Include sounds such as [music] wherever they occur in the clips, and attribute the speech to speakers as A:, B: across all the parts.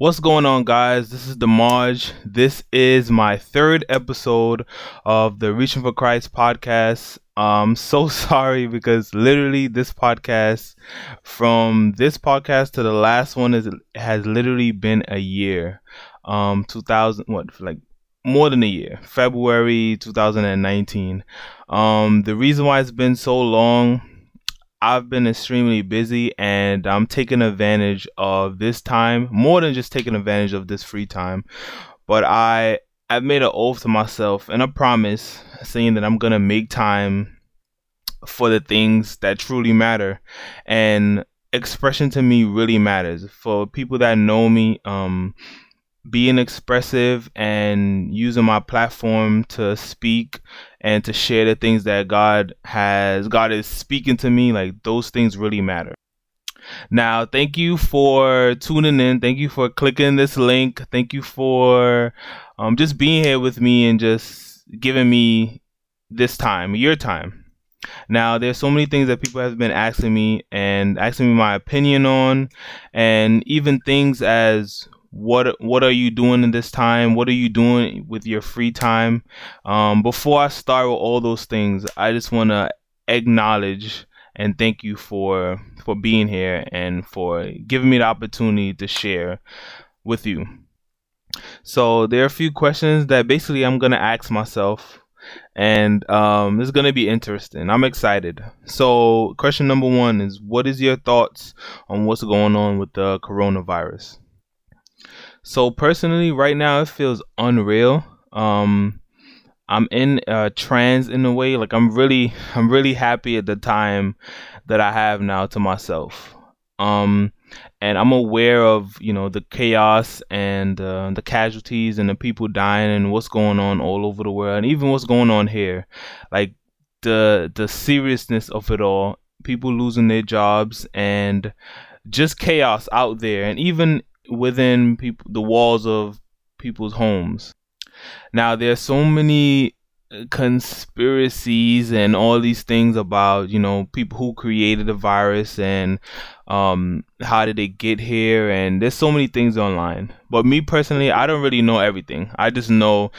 A: What's going on, guys? This is Demaj. This is my third episode of the Reaching for Christ podcast. I'm so [laughs] sorry because literally this podcast, from this podcast to the last one, is has literally been a year. Um, 2000, what, like more than a year, February 2019. Um, the reason why it's been so long I've been extremely busy and I'm taking advantage of this time more than just taking advantage of this free time. But I I've made an oath to myself and a promise saying that I'm gonna make time for the things that truly matter. And expression to me really matters. For people that know me, um being expressive and using my platform to speak and to share the things that God has God is speaking to me like those things really matter. Now, thank you for tuning in. Thank you for clicking this link. Thank you for um, just being here with me and just giving me this time, your time. Now, there's so many things that people have been asking me and asking me my opinion on, and even things as what what are you doing in this time? What are you doing with your free time? Um, before i start with all those things i just want to acknowledge and thank you for for being here and for giving me the opportunity to share with you. So there are a few questions that basically i'm gonna ask myself and um, it's gonna be interesting. I'm excited. So question number one is what is your thoughts on what's going on with the coronavirus so personally, right now it feels unreal. Um, I'm in a trance in a way. Like I'm really, I'm really happy at the time that I have now to myself. Um, and I'm aware of you know the chaos and uh, the casualties and the people dying and what's going on all over the world and even what's going on here, like the the seriousness of it all. People losing their jobs and just chaos out there, and even within people the walls of people's homes. Now there's so many uh, conspiracies and all these things about you know people who created the virus and um, how did they get here and there's so many things online but me personally i don't really know everything i just know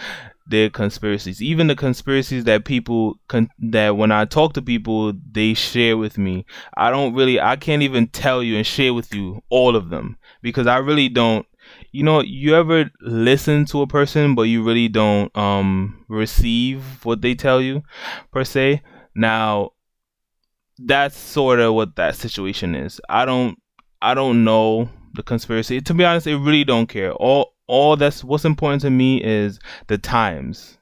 A: the conspiracies. Even the conspiracies that people con- that when i talk to people they share with me. I don't really i can't even tell you and share with you all of them because I really don't you know you ever listen to a person but you really don't um receive what they tell you per se? Now that's sort of what that situation is. I don't i don't know the conspiracy. To be honest i really don't care. All all that's what's important to me is the times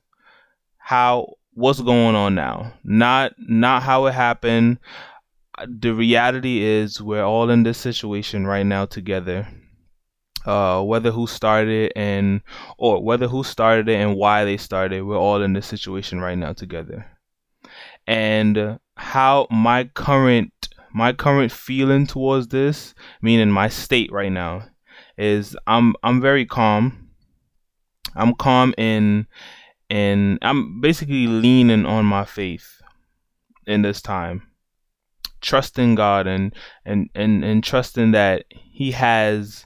A: how what's going on now not not how it happened the reality is we're all in this situation right now together. Uh, whether who started and or whether who started it and why they started, we're all in this situation right now together. And how my current my current feeling towards this, meaning my state right now, is I'm I'm very calm. I'm calm in and I'm basically leaning on my faith in this time trusting God and and and and trusting that He has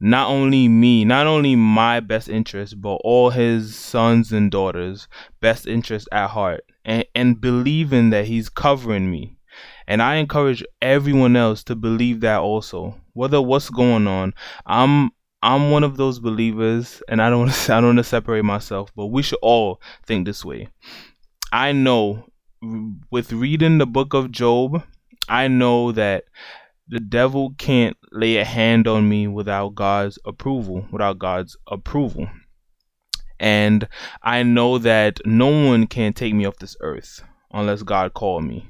A: not only me, not only my best interest, but all His sons and daughters' best interest at heart, and and believing that He's covering me. And I encourage everyone else to believe that also. Whether what's going on, I'm I'm one of those believers, and I don't [laughs] I don't want to separate myself, but we should all think this way. I know with reading the book of Job I know that the devil can't lay a hand on me without God's approval, without God's approval. And I know that no one can take me off this earth unless God called me.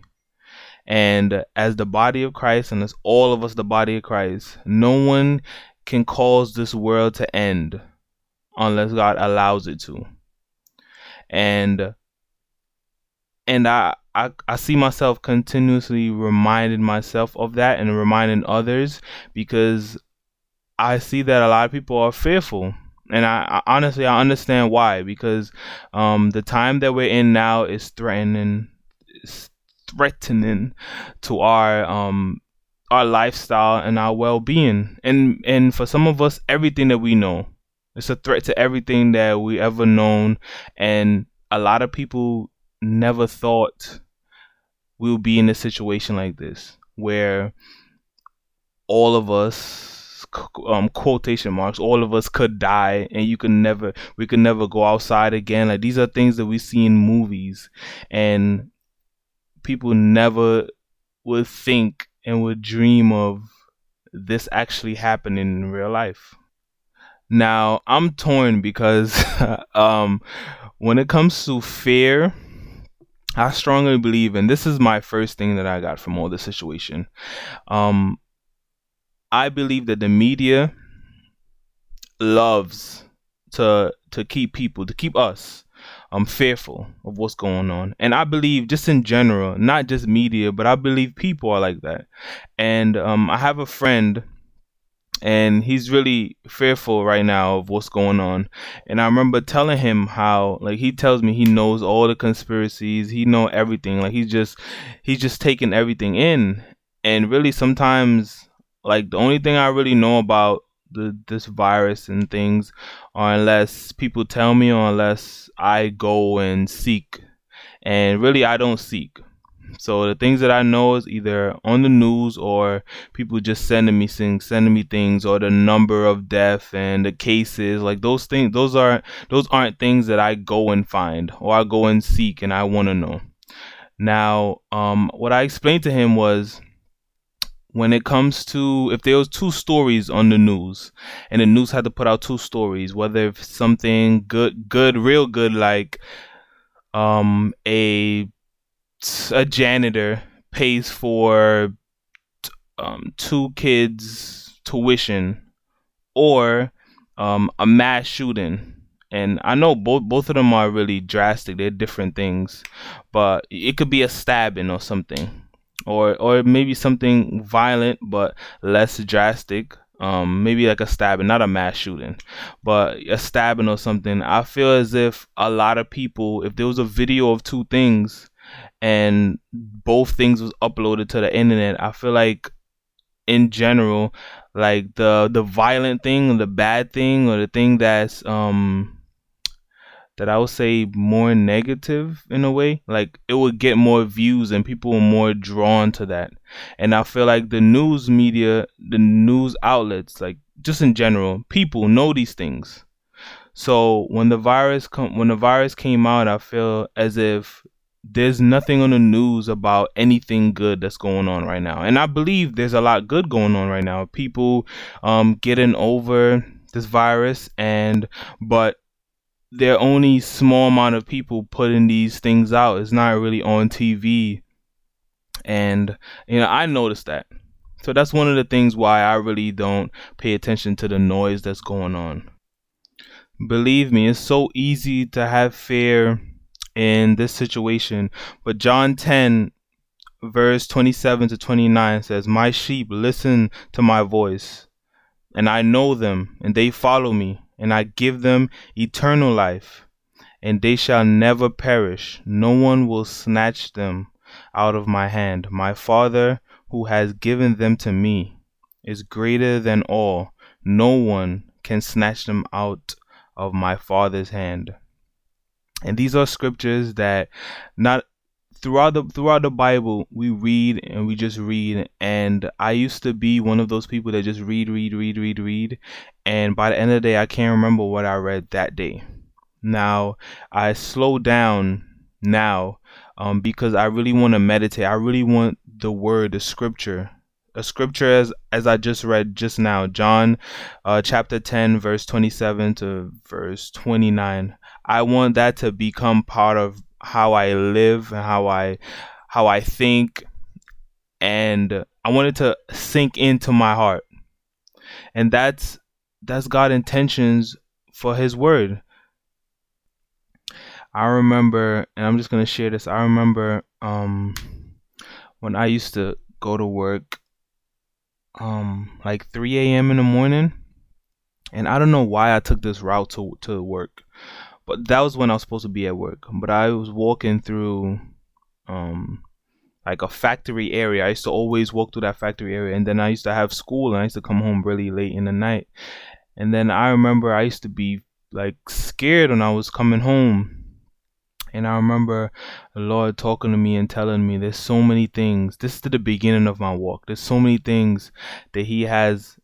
A: And as the body of Christ, and as all of us, the body of Christ, no one can cause this world to end unless God allows it to. And and I I, I see myself continuously reminding myself of that and reminding others because I see that a lot of people are fearful. And I, I honestly I understand why because um, the time that we're in now is threatening threatening to our um, our lifestyle and our well-being. And and for some of us, everything that we know, it's a threat to everything that we ever known. And a lot of people never thought we would be in a situation like this, where all of us um, quotation marks all of us could die and you could never we could never go outside again like these are things that we see in movies and people never would think and would dream of this actually happening in real life now i'm torn because [laughs] um when it comes to fear I strongly believe, and this is my first thing that I got from all this situation. Um, I believe that the media loves to to keep people, to keep us um fearful of what's going on. And I believe just in general, not just media, but I believe people are like that. And um I have a friend and he's really fearful right now of what's going on and i remember telling him how like he tells me he knows all the conspiracies he know everything like he's just he's just taking everything in and really sometimes like the only thing I really know about the this virus and things unless people tell me or unless I go and seek. And really I don't seek. So the things that I know is either on the news or people just sending me things, sending me things, or the number of death and the cases. Like those things, those are those aren't things that I go and find or I go and seek and I want to know. Now, um, what I explained to him was when it comes to if there was two stories on the news and the news had to put out two stories whether if something good good real good like um a a janitor pays for um two kids tuition or um a mass shooting. And I know both both of them are really drastic. They're different things. But it could be a stabbing or something or or maybe something violent but less drastic. Um maybe like a stabbing not a mass shooting but a stabbing or something. I feel as if a lot of people if there was a video of two things and both things was uploaded to the internet i feel like in general like the the violent thing or the bad thing or the thing that's um that I would say more negative in a way. Like it would get more views and people were more drawn to that. And I feel like the news media, the news outlets, like just in general, people know these things. So when the virus come when the virus came out, I feel as if there's nothing on the news about anything good that's going on right now. And I believe there's a lot good going on right now. People um getting over this virus and but there are only small amount of people putting these things out. It's not really on TV. And you know, I noticed that. So that's one of the things why I really don't pay attention to the noise that's going on. Believe me, it's so easy to have fear in this situation. But John 10 verse 27 to 29 says, "My sheep listen to my voice, and I know them, and they follow me." And I give them eternal life, and they shall never perish. No one will snatch them out of my hand. My Father, who has given them to me, is greater than all. No one can snatch them out of my Father's hand. And these are scriptures that not throughout the throughout the Bible we read and we just read and I used to be one of those people that just read read read read read and by the end of the day I can't remember what I read that day. Now I slow down now um, because I really want to meditate. I really want the word, the scripture, a scripture as as I just read just now, John uh, chapter 10 verse 27 to verse 29. I want that to become part of how I live and how I how I think and I wanted to sink into my heart. And that's that's God's intentions for his word. I remember and I'm just going to share this. I remember um when I used to go to work um like 3 a.m. in the morning and I don't know why I took this route to to work but that was when I was supposed to be at work. But I was walking through um like a factory area. I used to always walk through that factory area, and then I used to have school, and I used to come home really late in the night. And then I remember I used to be like scared when I was coming home. And I remember the Lord talking to me and telling me there's so many things. This is the beginning of my walk. There's so many things that He has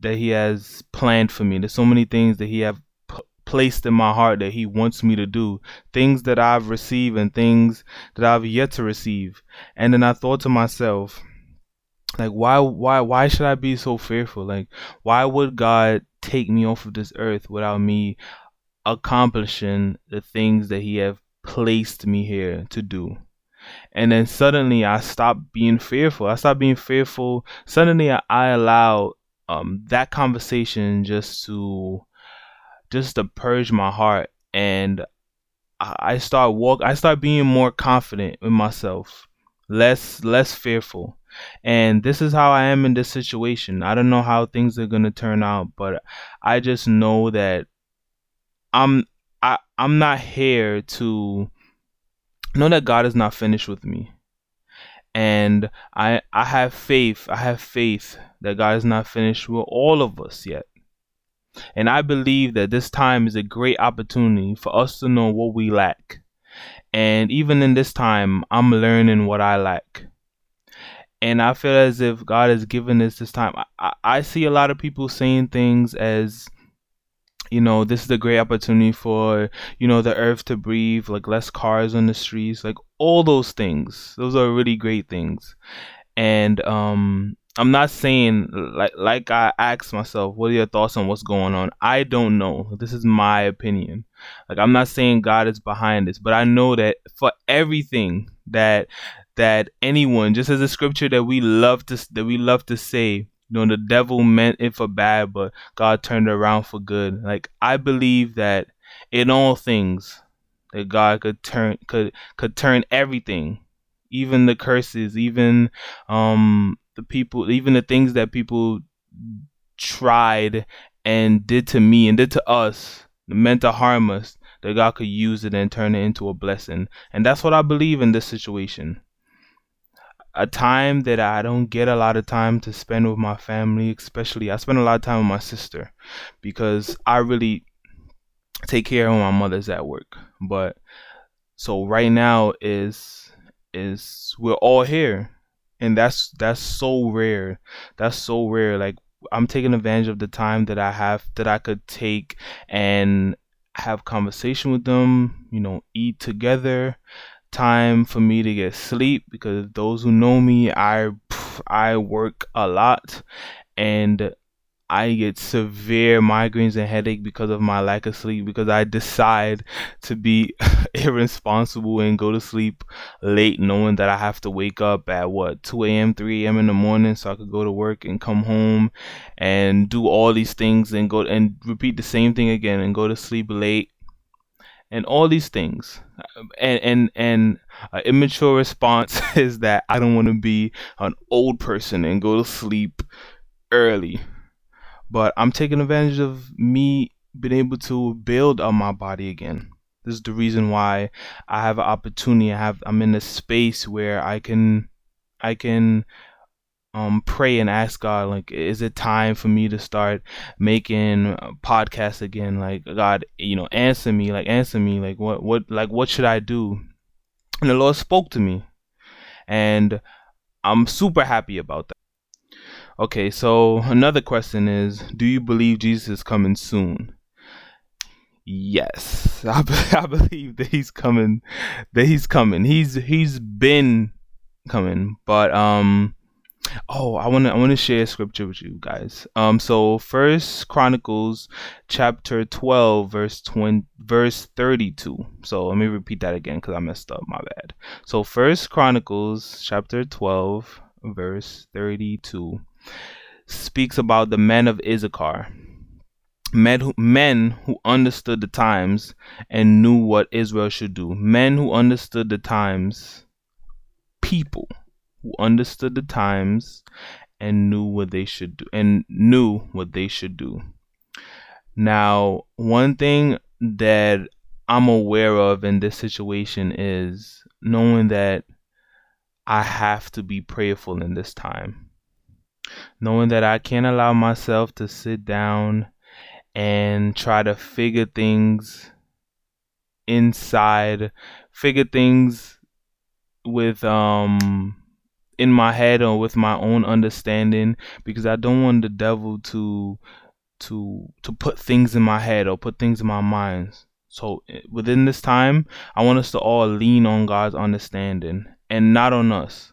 A: that He has planned for me. There's so many things that He have placed in my heart that he wants me to do things that i've received and things that i've yet to receive. And then i thought to myself like why why why should i be so fearful? Like why would god take me off of this earth without me accomplishing the things that he have placed me here to do? And then suddenly i stopped being fearful. I stopped being fearful. Suddenly i, I allowed um, that conversation just to just to purge my heart and I start walk I start being more confident in myself less less fearful. And this is how I am in this situation. I don't know how things are going to turn out but I just know that I'm I I'm not here to know that God is not finished with me. And I I have faith I have faith that God is not finished with all of us yet and I believe that this time is a great opportunity for us to know what we lack. And even in this time, I'm learning what I lack. And I feel as if God has given us this time. I, I see a lot of people saying things as, you know, this is a great opportunity for, you know, the earth to breathe, like less cars on the streets, like all those things. Those are really great things. And um I'm not saying like like I asked myself, what are your thoughts on what's going on? I don't know. This is my opinion. Like I'm not saying God is behind this, but I know that for everything that that anyone, just as a scripture that we love to that we love to say, you know, the devil meant it for bad, but God turned it around for good. Like I believe that in all things that God could turn could could turn everything, even the curses, even um the people, even the things that people tried and did to me and did to us, meant to harm us, that God could use it and turn it into a blessing. And that's what I believe in this situation. A time that I don't get a lot of time to spend with my family, especially I spend a lot of time with my sister because I really take care of my mother's at work. But so right now is is we're all here and that's that's so rare. That's so rare. Like i'm taking advantage of the time that i have that i could take and have conversation with them you know eat together. Time for me to get sleep because those who know me i i work a lot. And I get severe migraines and headache because of my lack of sleep because I decide to be [laughs] irresponsible and go to sleep late knowing that I have to wake up at what 2 a.m. 3 a.m. in the morning so I could go to work and come home and do all these things and go and repeat the same thing again and go to sleep late and all these things and and and uh, immature response [laughs] is that I don't want to be an old person and go to sleep early but I'm taking advantage of me being able to build on my body again. This is the reason why I have an opportunity. I have I'm in a space where I can I can um pray and ask God like is it time for me to start making podcasts again like God you know answer me like answer me like what what like what should I do and the Lord spoke to me and I'm super happy about that Okay, so another question is Do you believe Jesus is coming soon? Yes, [laughs] I, I believe that he's coming. That he's coming. He's he's been coming, but um, oh, I want to I want to share scripture with you guys. Um, so First Chronicles chapter twelve, verse twenty, verse thirty-two. So let me repeat that again because I messed up. My bad. So First Chronicles chapter twelve, verse thirty-two speaks about the men of Issachar, men who, men who understood the times and knew what Israel should do, men who understood the times, people who understood the times and knew what they should do and knew what they should do. Now, one thing that I'm aware of in this situation is knowing that I have to be prayerful in this time. Knowing that I can't allow myself to sit down and try to figure things inside, figure things with um in my head or with my own understanding because I don't want the devil to to to put things in my head or put things in my mind. So eh, within this time, I want us to all lean on God's understanding and not on us.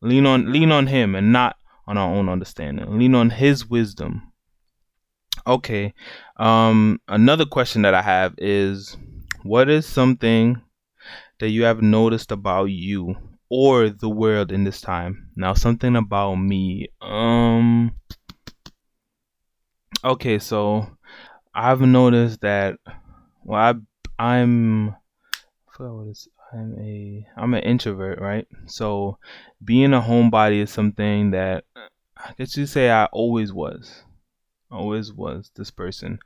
A: Lean on lean on him and not on our own understanding. Lean on his wisdom. Okay. Um another question that I have is what is something that you have noticed about you or the world in this time? Now something about me. Um Okay, so I've noticed that well I I'm I forgot what it's I'm a I'm an introvert, right? So being a homebody is something that I guess you say I always was. Always was this person.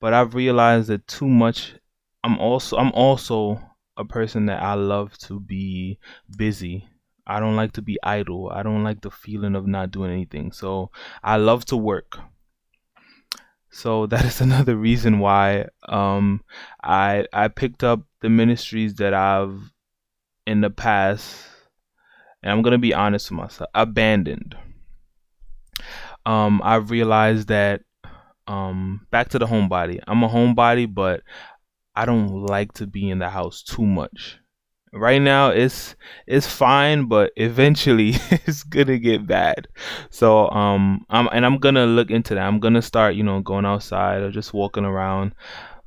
A: But I've realized that too much I'm also I'm also a person that I love to be busy. I don't like to be idle. I don't like the feeling of not doing anything. So I love to work. So [laughs] that is another reason why um, I I picked up the ministries that I've in the past, and I'm gonna be honest with myself, abandoned. Um, I've realized that um, back to the homebody. I'm a homebody, but I don't like to be in the house too much. Right now it's it's fine, but eventually [laughs] it's gonna get bad. So um I'm and I'm gonna look into that. I'm gonna start, you know, going outside or just walking around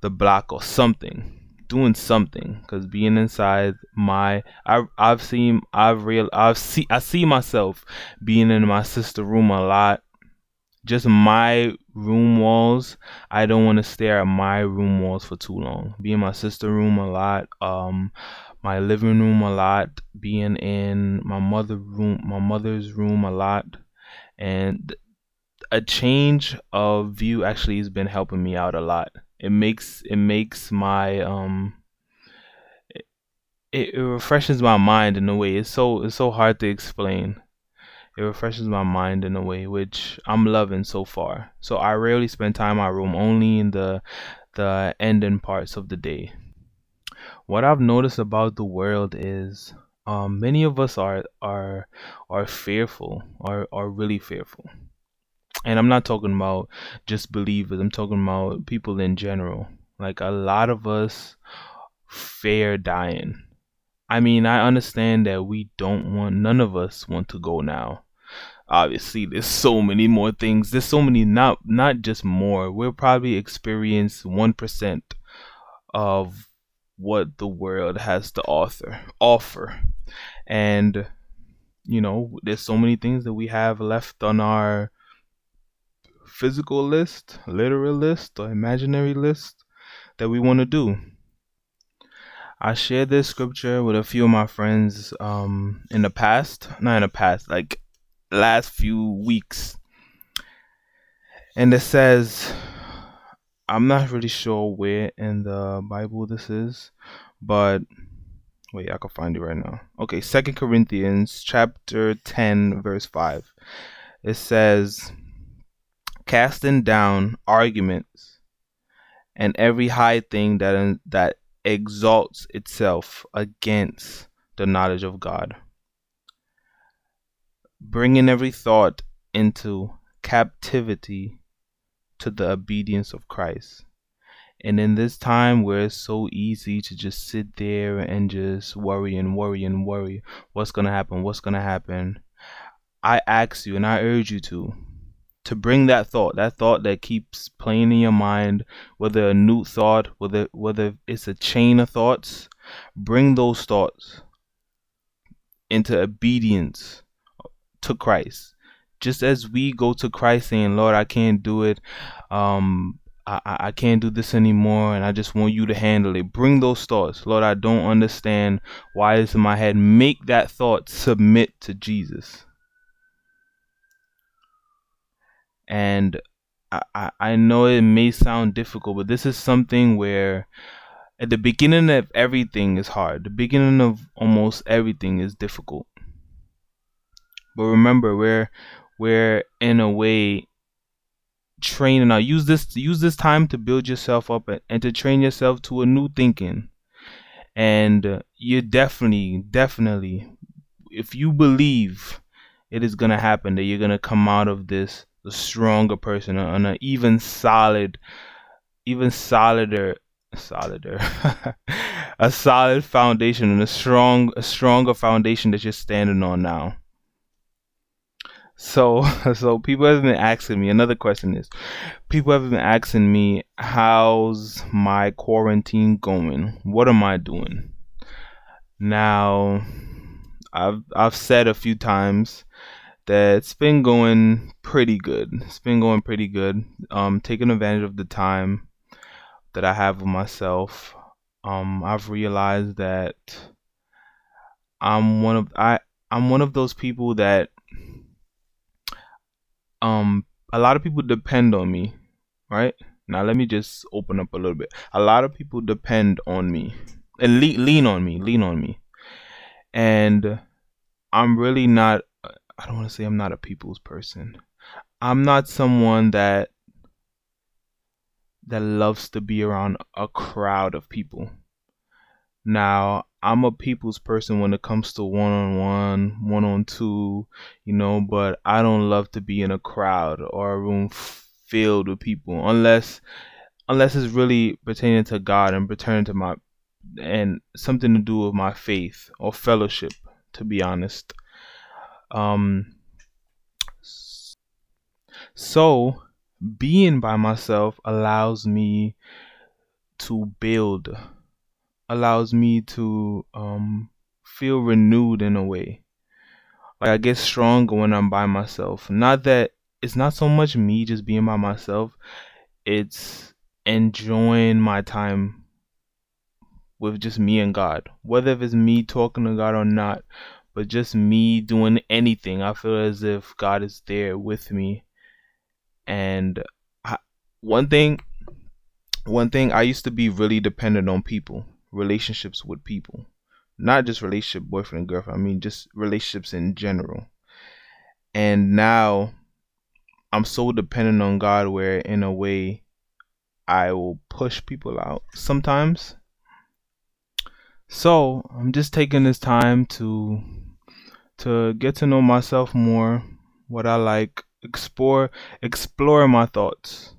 A: the block or something. Doing something because being inside my I I've seen I've real I've see I see myself being in my sister room a lot just my room walls. I don't want to stare at my room walls for too long. Be in my sister room a lot. Um, my living room a lot. Being in my mother room, my mother's room a lot, and a change of view actually has been helping me out a lot. It makes it makes my um it, it refreshes my mind in a way. It's so it's so hard to explain it refreshes my mind in a way which I'm loving so far. So I rarely spend time in my room, only in the the ending parts of the day. What I've noticed about the world is um, many of us are are are fearful, are are really fearful. And I'm not talking about just believers. I'm talking about people in general. Like a lot of us fear dying. I mean, I understand that we don't want, none of us want to go now obviously there's so many more things there's so many not not just more we'll probably experience 1% of what the world has to offer offer and you know there's so many things that we have left on our physical list literal list or imaginary list that we want to do I shared this scripture with a few of my friends um, in the past, not in the past, like last few weeks. And it says, I'm not really sure where in the Bible this is, but wait, I can find it right now. Okay, Second Corinthians chapter 10, verse 5. It says, casting down arguments and every high thing that that exalts itself against the knowledge of God bringing every thought into captivity to the obedience of Christ. And in this time where it's so easy to just sit there and just worry and worry and worry, what's going to happen? What's going to happen? I ask you and I urge you to to bring that thought, that thought that keeps playing in your mind, whether a new thought, whether whether it's a chain of thoughts, bring those thoughts into obedience to Christ. Just as we go to Christ saying, Lord, I can't do it. Um, I, I can't do this anymore and I just want you to handle it. Bring those thoughts. Lord, I don't understand why it's in my head. Make that thought submit to Jesus. And I, I know it may sound difficult, but this is something where at the beginning of everything is hard. The beginning of almost everything is difficult. But remember, we're we're in a way training. Now use this use this time to build yourself up and to train yourself to a new thinking. And you definitely definitely if you believe it is to happen that you're to come out of this a stronger person on an even solid even solider solider [laughs] a solid foundation and a strong a stronger foundation that you're standing on now. So [laughs] so people have been asking me another question is people have been asking me how's my quarantine going? What am i doing? Now i've i've said a few times that it's been going pretty good it's been going pretty good um taking advantage of the time that i have with myself um i've realized that i'm one of i i'm one of those people that um a lot of people depend on me, right? Now let me just open up a little bit. A lot of people depend on me and le- lean on me, lean on me. And I'm really not I don't want to say I'm not a people's person. I'm not someone that that loves to be around a crowd of people. Now, I'm a people's person when it comes to one on one, one on two, you know, but I don't love to be in a crowd or a room filled with people unless unless it's really pertaining to God and pertaining to my and something to do with my faith or fellowship, to be honest. Um so being by myself allows me to build allows me to um, feel renewed in a way. Like I get stronger when I'm by myself. Not that it's not so much me just being by myself. It's enjoying my time with just me and God. Whether if it's me talking to God or not, but just me doing anything, I feel as if God is there with me. And I, one thing, one thing, I used to be really dependent on people relationships with people. Not just relationship boyfriend and girlfriend, I mean just relationships in general. And now I'm so dependent on God where in a way I will push people out sometimes. So I'm just taking this time to to get to know myself more, what I like, explore explore my thoughts.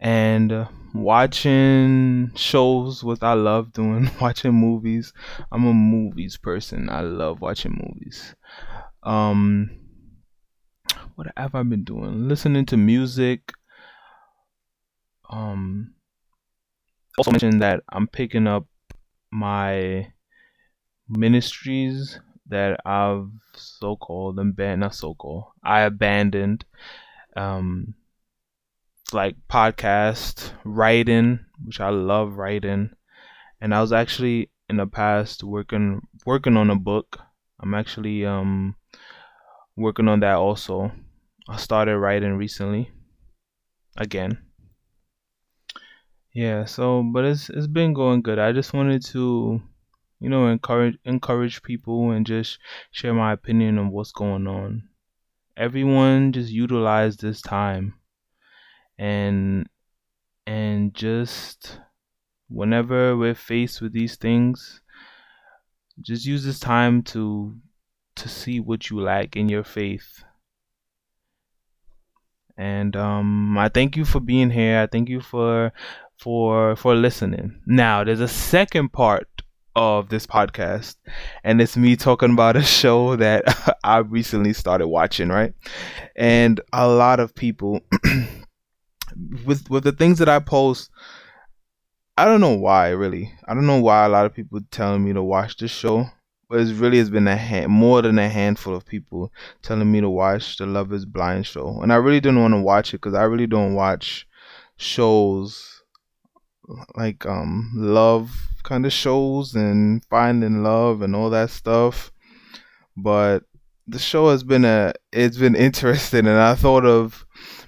A: And uh, watching shows what I love doing, [laughs] watching movies. I'm a movies person. I love watching movies. Um what have I been doing? Listening to music. Um also mentioned that I'm picking up my ministries that I've so called and abandoned not so called I abandoned um like podcast writing, which I love writing, and I was actually in the past working working on a book. I'm actually um working on that also. I started writing recently again. Yeah, so but it's it's been going good. I just wanted to you know encourage encourage people and just share my opinion on what's going on. Everyone just utilize this time and and just whenever we're faced with these things just use this time to to see what you lack in your faith. And um i thank you for being here. I thank you for for for listening. Now there's a second part of this podcast and it's me talking about a [laughs] show that [laughs] i recently started watching right and a lot of people [clears throat] with with the things that I post, I don't know why really. I don't know why a lot of people telling me to watch this show, but it really has been a hand, more than a handful of people telling me to watch the Love Is Blind show, and I really didn't want to watch it because I really don't watch shows like um love kind of shows and finding love and all that stuff, but the show has been a it's been interesting and I thought of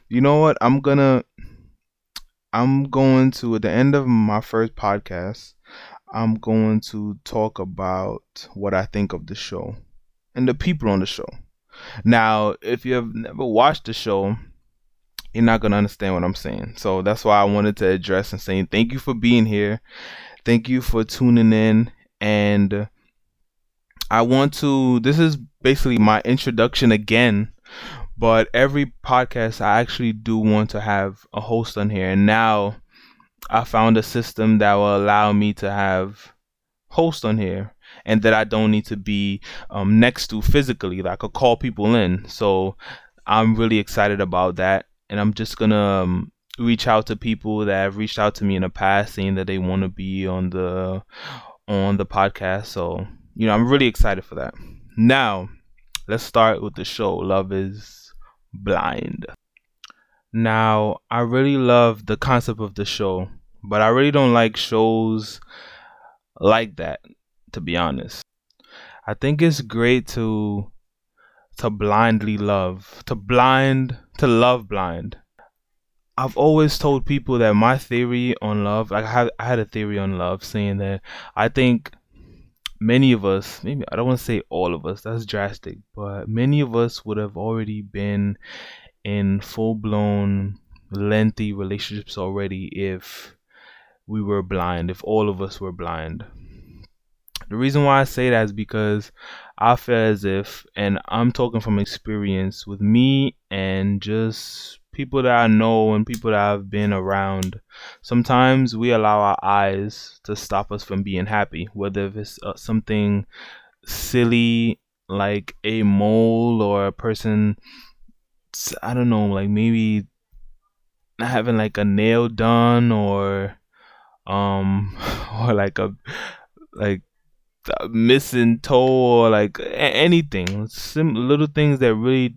A: you know what I'm gonna I'm going to, at the end of my first podcast, I'm going to talk about what I think of the show and the people on the show. Now, if you have never watched the show, you're not gonna understand what I'm saying. So that's why I wanted to address and saying thank you for being here. Thank you for tuning in and I want to this is basically my introduction again but every podcast I actually do want to have a host on here and now I found a system that will allow me to have host on here and that I don't need to be um, next to physically like I could call people in so I'm really excited about that and I'm just gonna um, reach out to people that have reached out to me in the past saying that they want to be on the on the podcast so you know I'm really excited for that now let's start with the show love is blind. Now, I really love the concept of the show, but I really don't like shows like that, to be honest. I think it's great to to blindly love, to blind, to love blind. I've always told people that my theory on love, like I had, I had a theory on love saying that I think many of us, maybe I don't want to say all of us, that's drastic, but many of us would have already been in full blown, lengthy relationships already if we were blind, if all of us were blind. The reason why I say that is because I feel as if, and I'm talking from experience with me and just people that I know and people that I've been around, sometimes we allow our eyes to stop us from being happy, whether it's uh, something silly like a mole or a person, I don't know, like maybe not having like a nail done or um [laughs] or like a like missing toe or like anything Sim- little things that really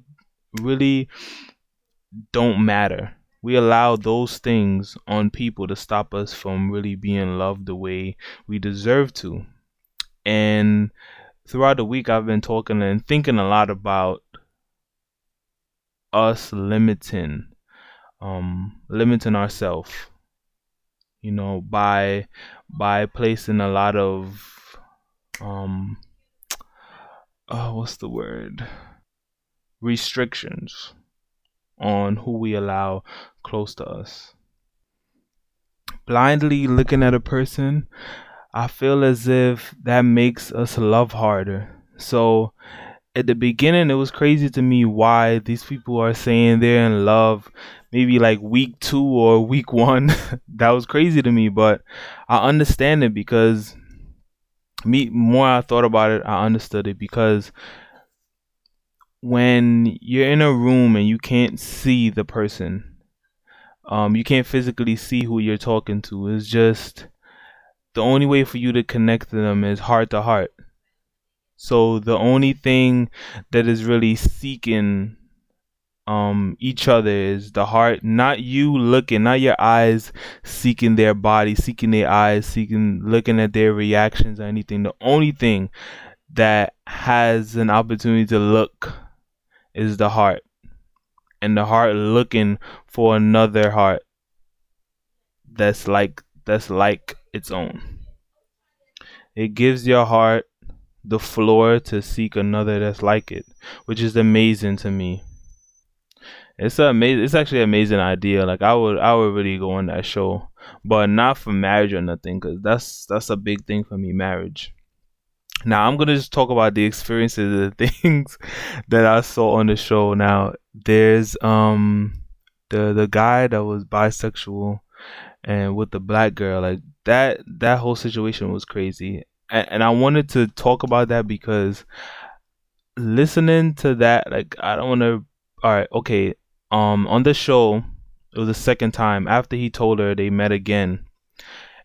A: really don't matter. We allow those things on people to stop us from really being loved the way we deserve to. And throughout the week, I've been talking and thinking a lot about us limiting, um, limiting ourselves. You know, by by placing a lot of, um, oh, what's the word? Restrictions on who we allow close to us. Blindly looking at a person, I feel as if that makes us love harder. So at the beginning, it was crazy to me why these people are saying they're in love maybe like week two or week one. [laughs] that was crazy to me, but I understand it because me more I thought about it, I understood it because when you're in a room and you can't see the person, um, you can't physically see who you're talking to. It's just the only way for you to connect to them is heart to heart. So the only thing that is really seeking um each other is the heart, not you looking, not your eyes seeking their body, seeking their eyes, seeking looking at their reactions or anything. The only thing that has an opportunity to look is the heart, and the heart looking for another heart that's like that's like its own. It gives your heart the floor to seek another that's like it, which is amazing to me. It's amazing. It's actually an amazing idea. Like I would, I would really go on that show, but not for marriage or nothing, because that's that's a big thing for me, marriage. Now I'm gonna just talk about the experiences, and the [laughs] things that I saw on the show. Now there's um the the guy that was bisexual and with the black girl, like that that whole situation was crazy, and, and I wanted to talk about that because listening to that, like I don't want to. All right, okay. Um, on the show, it was the second time after he told her they met again,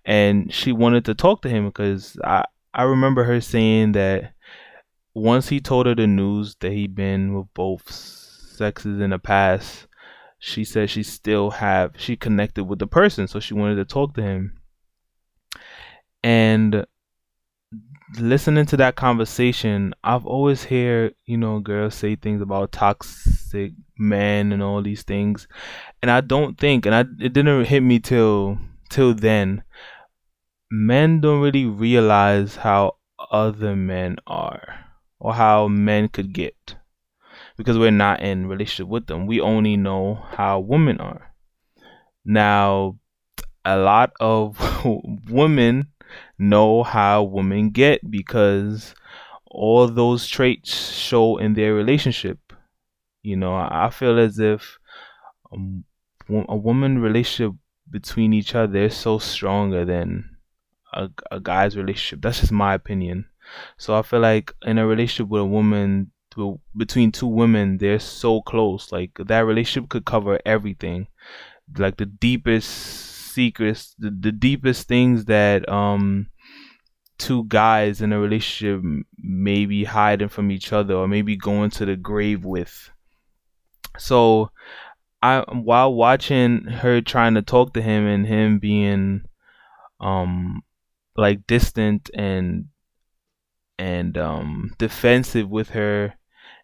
A: and she wanted to talk to him because I I remember her saying that once he told her the news that he'd been with both sexes in the past, she said she still have she connected with the person, so she wanted to talk to him. And listening to that conversation, I've always heard, you know, girls say things about toxic men and all these things. And I don't think and I it didn't hit me till till then men don't really realize how other men are or how men could get. because we're not in relationship with them. We only know how women are. Now, a lot of [laughs] women know how women get because all those traits show in their relationship. You know, I feel as if um, a woman relationship between each other is so stronger than a, a guy's relationship. That's just my opinion. So I feel like in a relationship with a woman, between two women, they're so close. Like that relationship could cover everything, like the deepest secrets, the, the deepest things that um two guys in a relationship maybe hiding from each other or maybe going to the grave with. So I while watching her trying to talk to him and him being um like distant and and um defensive with her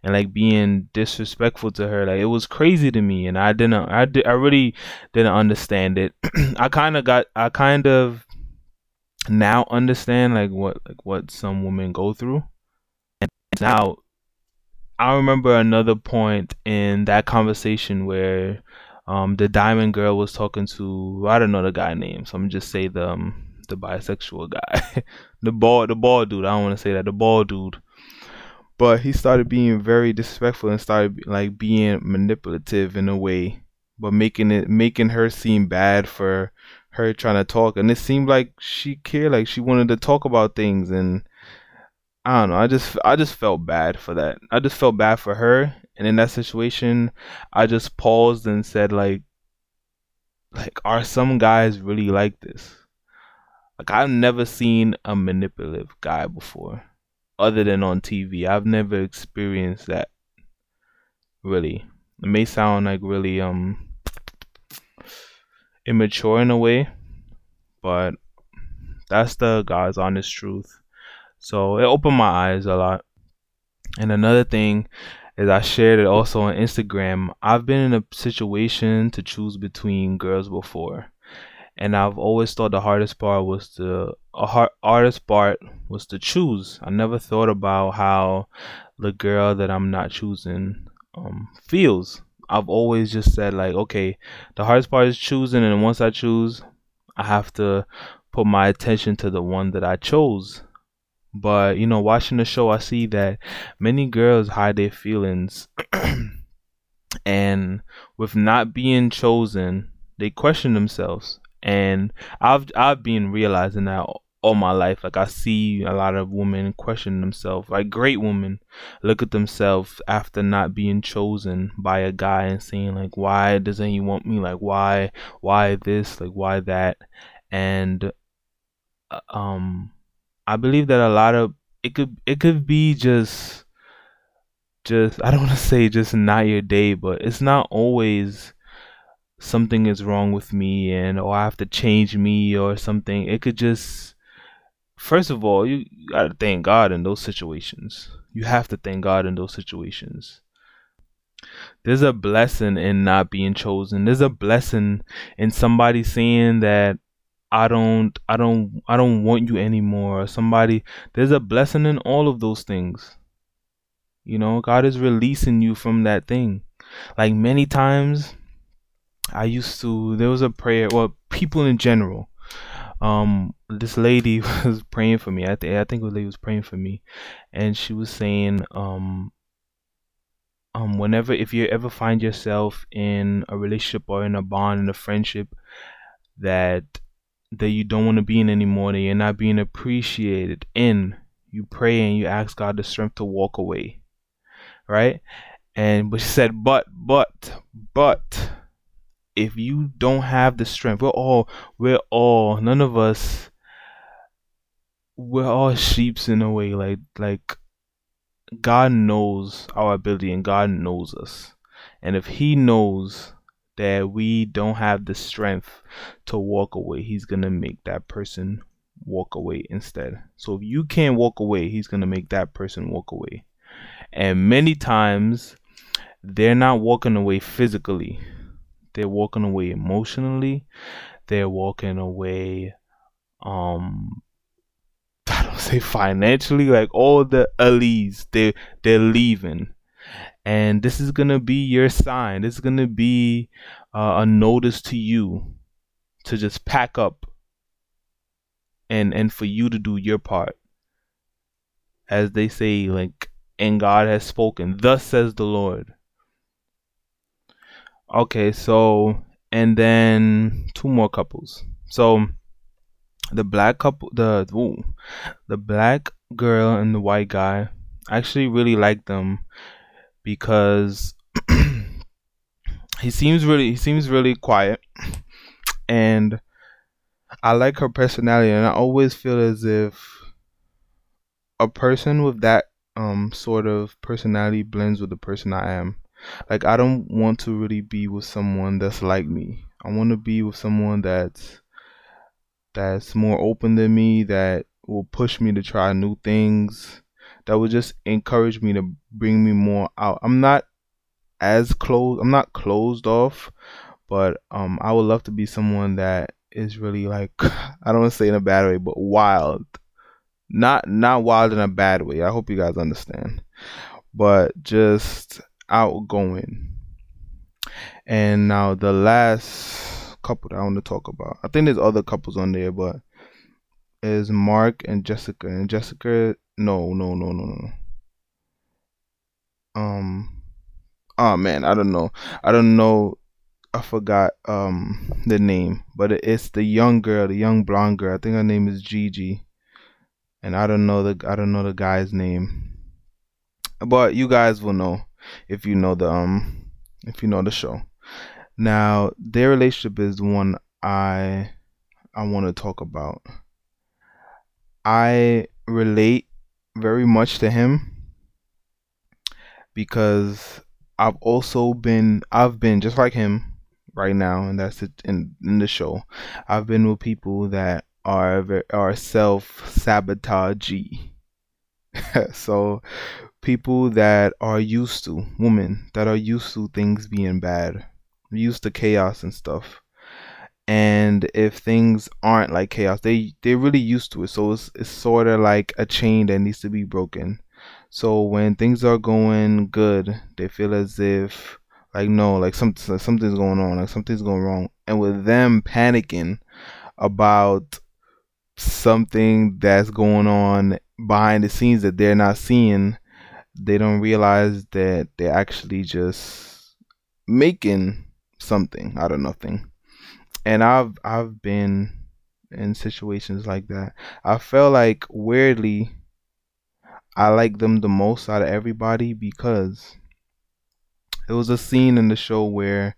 A: and like being disrespectful to her like it was crazy to me and I didn't I I really didn't understand it [clears throat] I kind of got I kind of now understand like what like what some women go through and now I remember another point in that conversation where um, the diamond girl was talking to I don't know the guy name, so I'm just say the um, the bisexual guy, [laughs] the ball the ball dude. I don't want to say that the ball dude, but he started being very disrespectful and started like being manipulative in a way, but making it making her seem bad for her trying to talk, and it seemed like she cared, like she wanted to talk about things and I don't know. I just I just felt bad for that. I just felt bad for her, and in that situation, I just paused and said like, like are some guys really like this? Like I've never seen a manipulative guy before, other than on TV. I've never experienced that. Really, it may sound like really um immature in a way, but that's the God's honest truth. So it opened my eyes a lot. And another thing is I shared it also on Instagram. I've been in a situation to choose between girls before. And I've always thought the hardest part was the hard, hardest part was to choose. I never thought about how the girl that I'm not choosing um, feels. I've always just said like, okay, the hardest part is choosing, and once I choose, I have to put my attention to the one that I chose. But you know, watching the show, I see that many girls hide their feelings, [clears throat] and with not being chosen, they question themselves. And I've I've been realizing that all my life. Like I see a lot of women question themselves, like great women look at themselves after not being chosen by a guy and saying like, why doesn't he want me? Like why, why this? Like why that? And uh, um, I believe that a lot of it could it could be just just I don't [laughs] want to say just not your day, but it's not always something is wrong with me and or I have to change me or something. It could just first of all, you got to thank God in those situations. You have to thank God in those situations. There's a blessing in not being chosen. There's a blessing in somebody saying that I don't I don't I don't want you anymore. Somebody there's a blessing in all of those things. You know, God is releasing you from that thing. Like many times I used to there was a prayer well people in general. Um this lady [laughs] was praying for me. I think I think the lady was praying for me and she was saying um um whenever if you ever find yourself in a relationship or in a bond in a friendship that that you don't want to be in anymore, that you're not being appreciated in, you pray and you ask God the strength to walk away. Right? And but she said, but, but, but if you don't have the strength, we're all we're all none of us we're all sheeps in a way, like like God knows our ability and God knows us. And if he knows that we don't have the strength to walk away, he's to make that person walk away instead. So if you can't walk away, he's to make that person walk away. And many times they're not walking away physically. They're walking away emotionally. They're walking away um [laughs] I don't say financially, like all the alleys, they they're leaving and this is gonna be your sign. This is gonna be uh, a notice to you to just pack up and and for you to do your part. As they say, like, and God has spoken. Thus says the Lord. Okay, so and then two more couples. So the black couple, the ooh, the black girl and the white guy. I actually really like them because [clears throat] he seems really he seems really quiet and I like her personality and I always feel as if a person with that um sort of personality blends with the person I am. Like I don't want to really be with someone that's like me. I want to be with someone that's that's more open than me that will push me to try new things that will just encourage me to bring me more out. I'm not as closed. I'm not closed off, but um, I would love to be someone that is really like [laughs] I don't want to say in a bad way, but wild. Not not wild in a bad way. I hope you guys understand. But just outgoing. And now the last couple that I want to talk about. I think there's other couples on there, but is Mark and Jessica. And Jessica no, no, no, no, no. Um oh man, I don't know. I don't know. I forgot um the name, but it's the young girl, the young blonde girl. I think her name is Gigi, and I don't know the I don't know the guy's name, but you guys will know if you know the um if you know the show. Now their relationship is the one I I want to talk about. I relate very much to him because I've also been I've been just like him right now, and that's it in in the show. I've been with people that are are self sabotagey. [laughs] so people that are used to women that are used to things being bad, used to chaos and stuff. And if things aren't like chaos, they they're really used to it. So it's it's sort of like a chain that needs to be broken. So when things are going good, they feel as if like no, like some something's going on, like something's going wrong. And with them panicking about something that's going on behind the scenes that they're not seeing, they don't realize that they're actually just making something out of nothing. And I've I've been in situations like that. I felt like weirdly I like them the most out of everybody because it was a scene in the show where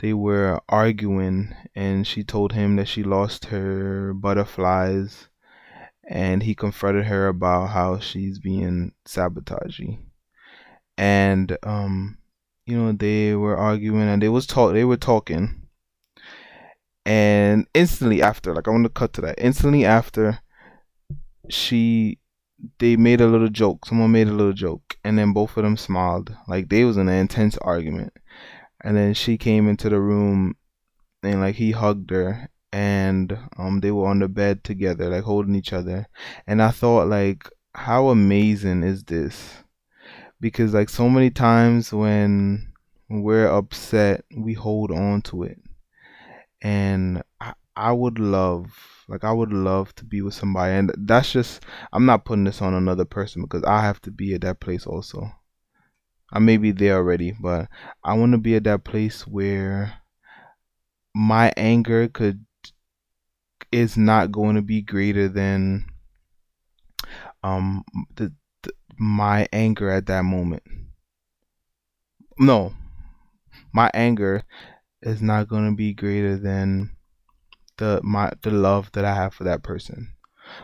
A: they were arguing and she told him that she lost her butterflies and he confronted her about how she's being sabotagey and um you know they were arguing and they was talk they were talking and instantly after like i want to cut to that instantly after she they made a little joke. Someone made a little joke, and then both of them smiled, like they was in an intense argument. And then she came into the room, and like he hugged her, and um they were on the bed together, like holding each other. And I thought, like, how amazing is this? Because like so many times when we're upset, we hold on to it, and I, I would love like I would love to be with somebody, and that's just I'm not putting this on another person because I have to be at that place also. I may be there already, but I want to be at that place where my anger could is not going to be greater than um the, the my anger at that moment. No, my anger is not going to be greater than the my the love that I have for that person.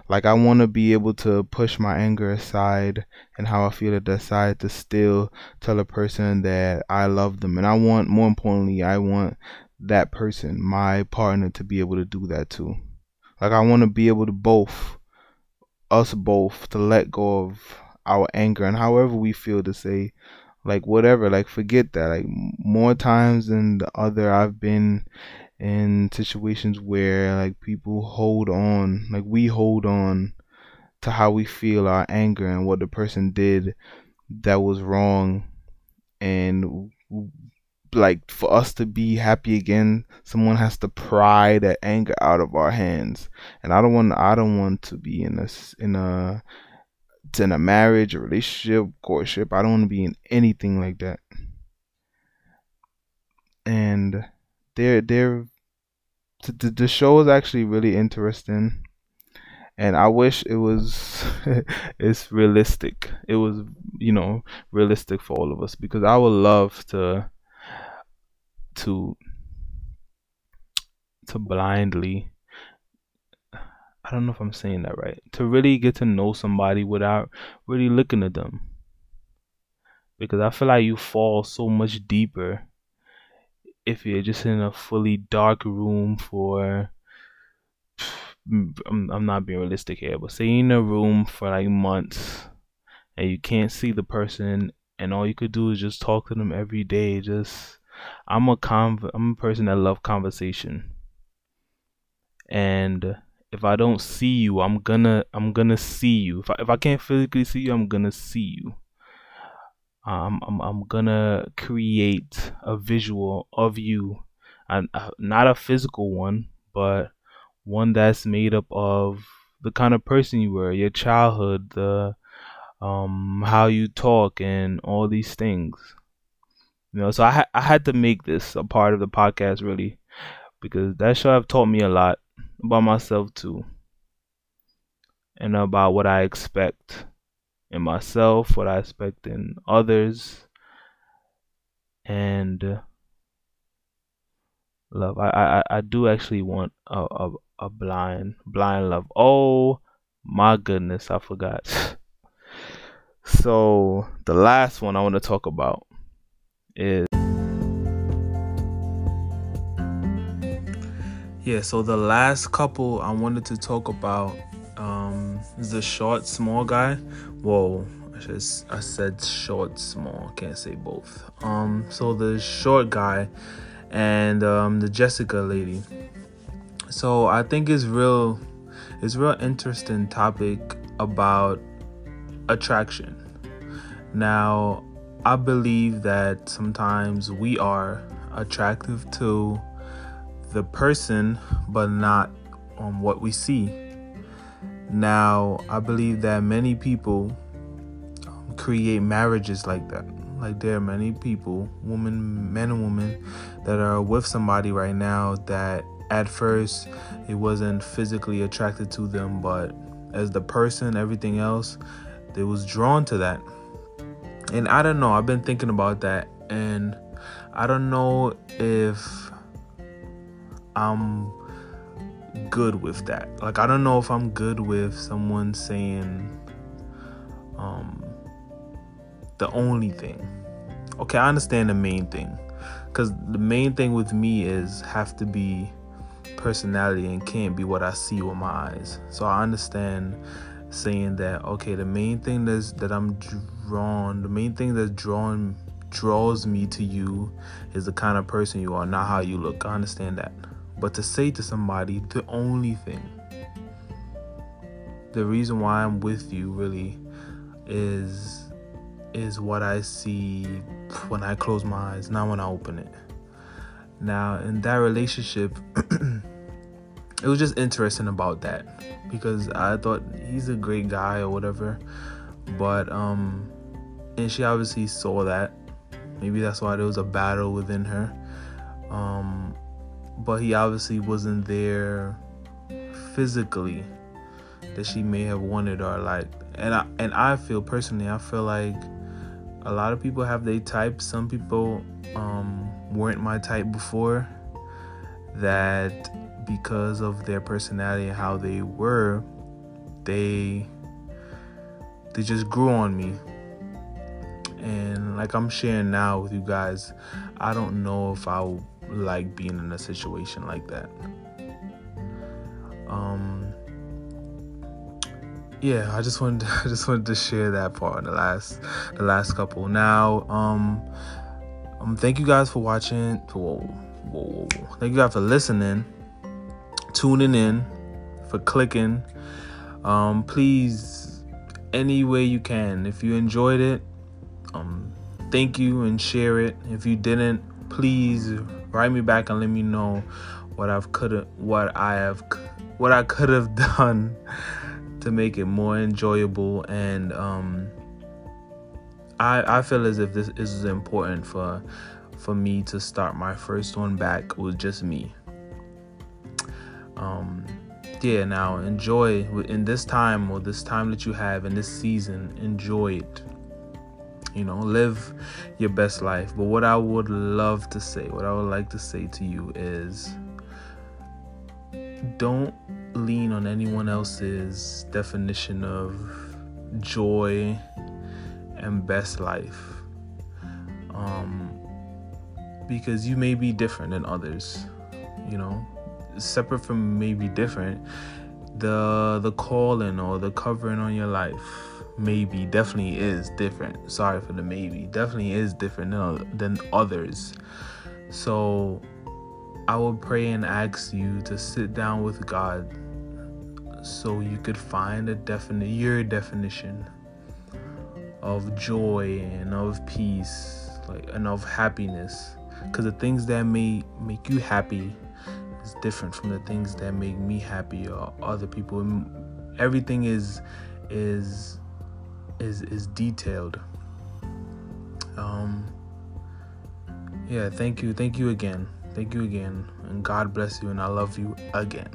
A: Like I want to be able to push my anger aside and how I feel at that side to still tell a person that I love them. And I want more importantly, I want that person, my partner to be able to do that too. Like I want to be able to both us both to let go of our anger and however we feel to say like whatever like forget that. Like more times than the other I've been in situations where like people hold on, like we hold on to how we feel our anger and what the person did that was wrong and like for us to be happy again someone has to pry that anger out of our hands. And i don't want i don't want to be in a in a in a marriage a relationship courtship. I don't want to be in anything like that. And they're they're the, the show is actually really interesting. And I wish it was [laughs] it's realistic. It was you know realistic for all of us because I would love to to to blindly I don't know if I'm saying that right. To really get to know somebody without really looking at them. Because I feel like you fall so much deeper if you're just in a fully dark room for I'm, I'm not being realistic here, but say in a room for like months and you can't see the person and all you could do is just talk to them every day, just I'm a conv I'm a person that love conversation. And if I don't see you, I'm gonna I'm gonna see you. If I if I can't physically see you, I'm gonna see you. Um, I'm I'm gonna create a visual of you, and uh, not a physical one, but one that's made up of the kind of person you were, your childhood, the um how you talk, and all these things. You know, so I ha- I had to make this a part of the podcast really because that show have taught me a lot about myself too. And about what I expect in myself, what I expect in others, and uh, love. I, I I do actually want a, a a blind blind love. Oh my goodness, I forgot. [laughs] so the last one I want to talk about is yeah so the last couple i wanted to talk about um is the short small guy. Whoa I, just, I said short small can't say both. Um so the short guy and um the jessica lady. So i think it's real it's real interesting topic about attraction. Now I believe that sometimes we are attractive to the person, but not on what we see. Now, I believe that many people um, create marriages like that. Like there are many people, women, men and women, that are with somebody right now that at first it wasn't physically attracted to them, but as the person, everything else, they was drawn to that and I don't know, I've been thinking about that and I don't know if I'm good with that. Like I don't know if I'm good with someone saying um the only thing. Okay, I understand the main thing. Cuz the main thing with me is have to be personality and can't be what I see with my eyes. So I understand saying that okay, the main thing that's that I'm drawn, the main thing that's drawn draws me to you is the kind of person you are, not how you look. I understand that. But to say to somebody the only thing, the reason why I'm with you really is is what I see when I close my eyes, not when I open it. Now, in that relationship, [clears throat] it was just interesting about that because I thought he's a great guy or whatever, but um, and she obviously saw that. Maybe that's why there was a battle within her. Um, but he obviously wasn't there physically that she may have wanted or like and I and I feel personally I feel like a lot of people have their type. Some people um, weren't my type before that because of their personality and how they were, they they just grew on me. And like I'm sharing now with you guys, I don't know if I like being in a situation like that. Um yeah, I just wanted to, [laughs] I just wanted to share that part the last the last couple. Now, um um thank you guys for watching. Whoa, whoa, whoa. Thank you guys for listening tuning in, for clicking. Um, please, any way you can, if you enjoyed it, um, thank you and share it. If you didn't, please write me back and let me know what I've could what I have what I could have [laughs] done to make it more enjoyable and um I I feel as if this is important for for me to start my first one back with just me. Um yeah, now enjoy in this time or this time that you have in this season, enjoy it. You know, live your best life. But what I would love to say, what I would like to say to you is don't lean on anyone else's definition of joy and best life. Um, because you may be different than others, you know, separate from maybe different. The the calling or the covering on your life maybe definitely is different. Sorry for the maybe. Definitely is different than, than others. So I will pray and ask you to sit down with God so you could find a definite your definition of joy and of peace like and of happiness because the things that may make you happy is different from the things that make me happy or other people. Everything is is is is detailed. Um yeah thank you thank you again thank you again and god bless you and i love you again